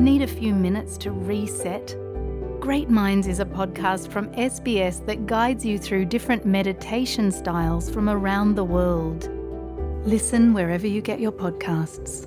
Need a few minutes to reset? Great Minds is a podcast from SBS that guides you through different meditation styles from around the world. Listen wherever you get your podcasts.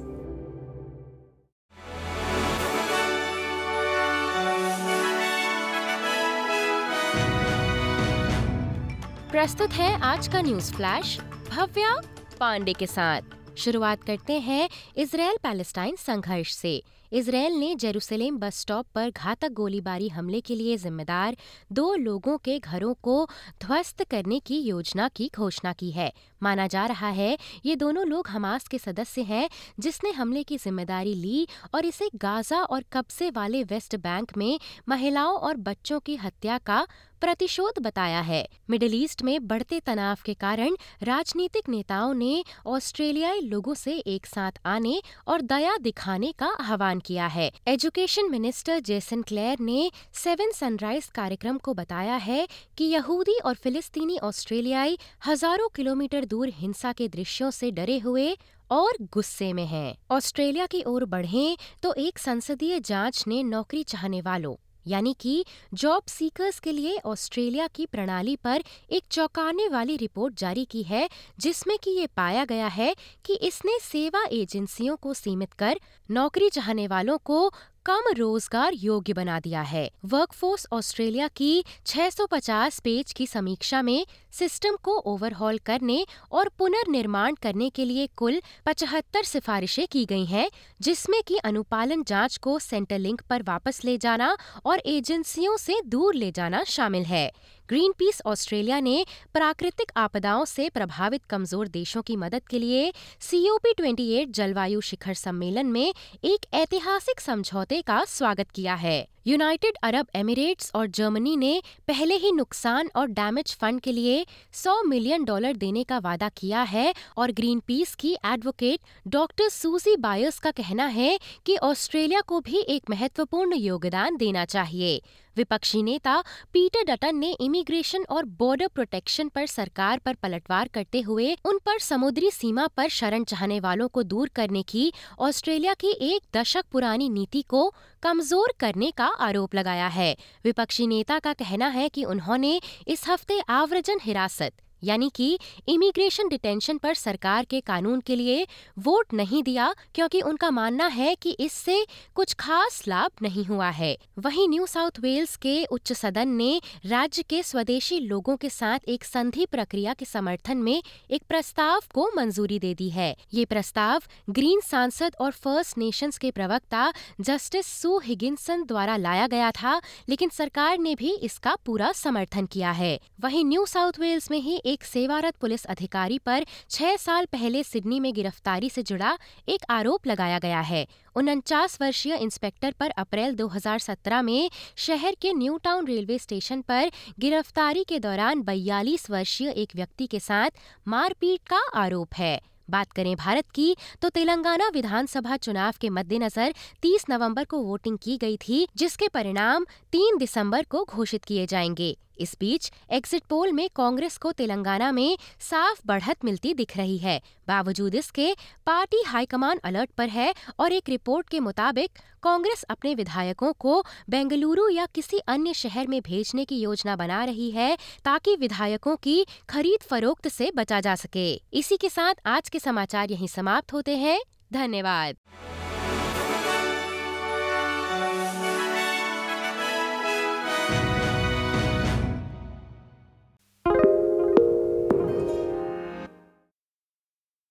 प्रस्तुत है आज का news flash Bhavya Pandey के साथ शुरुआत करते हैं Israel Palestine संघर्ष से इसराइल ने जेरूसलेम बस स्टॉप पर घातक गोलीबारी हमले के लिए जिम्मेदार दो लोगों के घरों को ध्वस्त करने की योजना की घोषणा की है। माना जा रहा है, ये दोनों लोग हमास के सदस्य हैं, जिसने हमले की ज़िम्मेदारी ली और इसे गाजा और कब्जे वाले वेस्ट बैंक में महिलाओं और बच्चों की हत्या का प्रतिशोध बताया है। मिडिल ईस्ट में बढ़ते तनाव के कारण राजनीतिक नेताओं ने ऑस्ट्रेलियाई लोगों से एक साथ आने और दया दिखाने का आह्वान किया है एजुकेशन मिनिस्टर जेसन क्लेयर ने सेवन सनराइज कार्यक्रम को बताया है कि यहूदी और फिलिस्तीनी ऑस्ट्रेलियाई हज़ारों किलोमीटर दूर हिंसा के दृश्यों से डरे हुए और गुस्से में हैं। ऑस्ट्रेलिया की ओर बढ़ें तो एक संसदीय जाँच ने नौकरी चाहने वालों यानी कि जॉब सीकर्स के लिए ऑस्ट्रेलिया की प्रणाली पर एक चौंकाने वाली रिपोर्ट जारी की है, जिसमें कि ये पाया गया है कि इसने सेवा एजेंसियों को सीमित कर नौकरी चाहने वालों को कम रोज़गार योग्य बना दिया है। वर्कफोर्स ऑस्ट्रेलिया की 650 पेज की समीक्षा में सिस्टम को ओवरहॉल करने और पुनर्निर्माण करने के लिए कुल 75 सिफारिशें की गई हैं, जिसमें कि अनुपालन जाँच को सेंटर लिंक पर वापस ले जाना और एजेंसियों से दूर ले जाना शामिल है। ग्रीन पीस ऑस्ट्रेलिया ने प्राकृतिक आपदाओं से प्रभावित कमज़ोर देशों की मदद के लिए सीओपी 28 जलवायु शिखर सम्मेलन में एक ऐतिहासिक समझौते का स्वागत किया है। यूनाइटेड अरब एमिरेट्स और जर्मनी ने पहले ही नुकसान और डैमेज फंड के लिए 100 मिलियन डॉलर देने का वादा किया है और ग्रीन पीस की एडवोकेट डॉक्टर सूजी बायर्स का कहना है कि ऑस्ट्रेलिया को भी एक महत्वपूर्ण योगदान देना चाहिए। विपक्षी नेता पीटर डटन ने इमिग्रेशन और बॉर्डर प्रोटेक्शन पर सरकार पर पलटवार करते हुए उन पर समुद्री सीमा पर शरण चाहने वालों को दूर करने की, ऑस्ट्रेलिया की एक दशक पुरानी नीति को कमज़ोर करने का आरोप लगाया है। विपक्षी नेता का कहना है कि उन्होंने इस हफ़्ते आव्रजन हिरासत यानी कि इमिग्रेशन डिटेंशन पर सरकार के कानून के लिए वोट नहीं दिया क्योंकि उनका मानना है कि इससे कुछ खास लाभ नहीं हुआ है। वहीं न्यू साउथ वेल्स के उच्च सदन ने राज्य के स्वदेशी लोगों के साथ एक संधि प्रक्रिया के समर्थन में एक प्रस्ताव को मंजूरी दे दी है। ये प्रस्ताव ग्रीन सांसद और फ़र्स्ट नेशंस के प्रवक्ता जस्टिस सू हिगिनसन द्वारा लाया गया था, लेकिन सरकार ने भी इसका पूरा समर्थन किया है। वहीं न्यू साउथ वेल्स में ही एक सेवारत पुलिस अधिकारी पर छह साल पहले सिडनी में गिरफ्तारी से जुड़ा एक आरोप लगाया गया है। उनचास वर्षीय इंस्पेक्टर पर अप्रैल 2017 में शहर के न्यू टाउन रेलवे स्टेशन पर गिरफ्तारी के दौरान बयालीस वर्षीय एक व्यक्ति के साथ मारपीट का आरोप है। बात करें भारत की तो तेलंगाना विधानसभा चुनाव के मद्देनजर 30 नवंबर को वोटिंग की गई थी, जिसके परिणाम 3 दिसंबर को घोषित किए जाएँगे। इस बीच एग्जिट पोल में कांग्रेस को तेलंगाना में साफ़ बढ़त मिलती दिख रही है। बावजूद इसके, पार्टी हाईकमान अलर्ट पर है और एक रिपोर्ट के मुताबिक कांग्रेस अपने विधायकों को बेंगलुरु या किसी अन्य शहर में भेजने की योजना बना रही है ताकि विधायकों की खरीद फरोख्त से बचा जा सके। इसी के साथ आज के समाचार यहीं समाप्त होते हैं। धन्यवाद।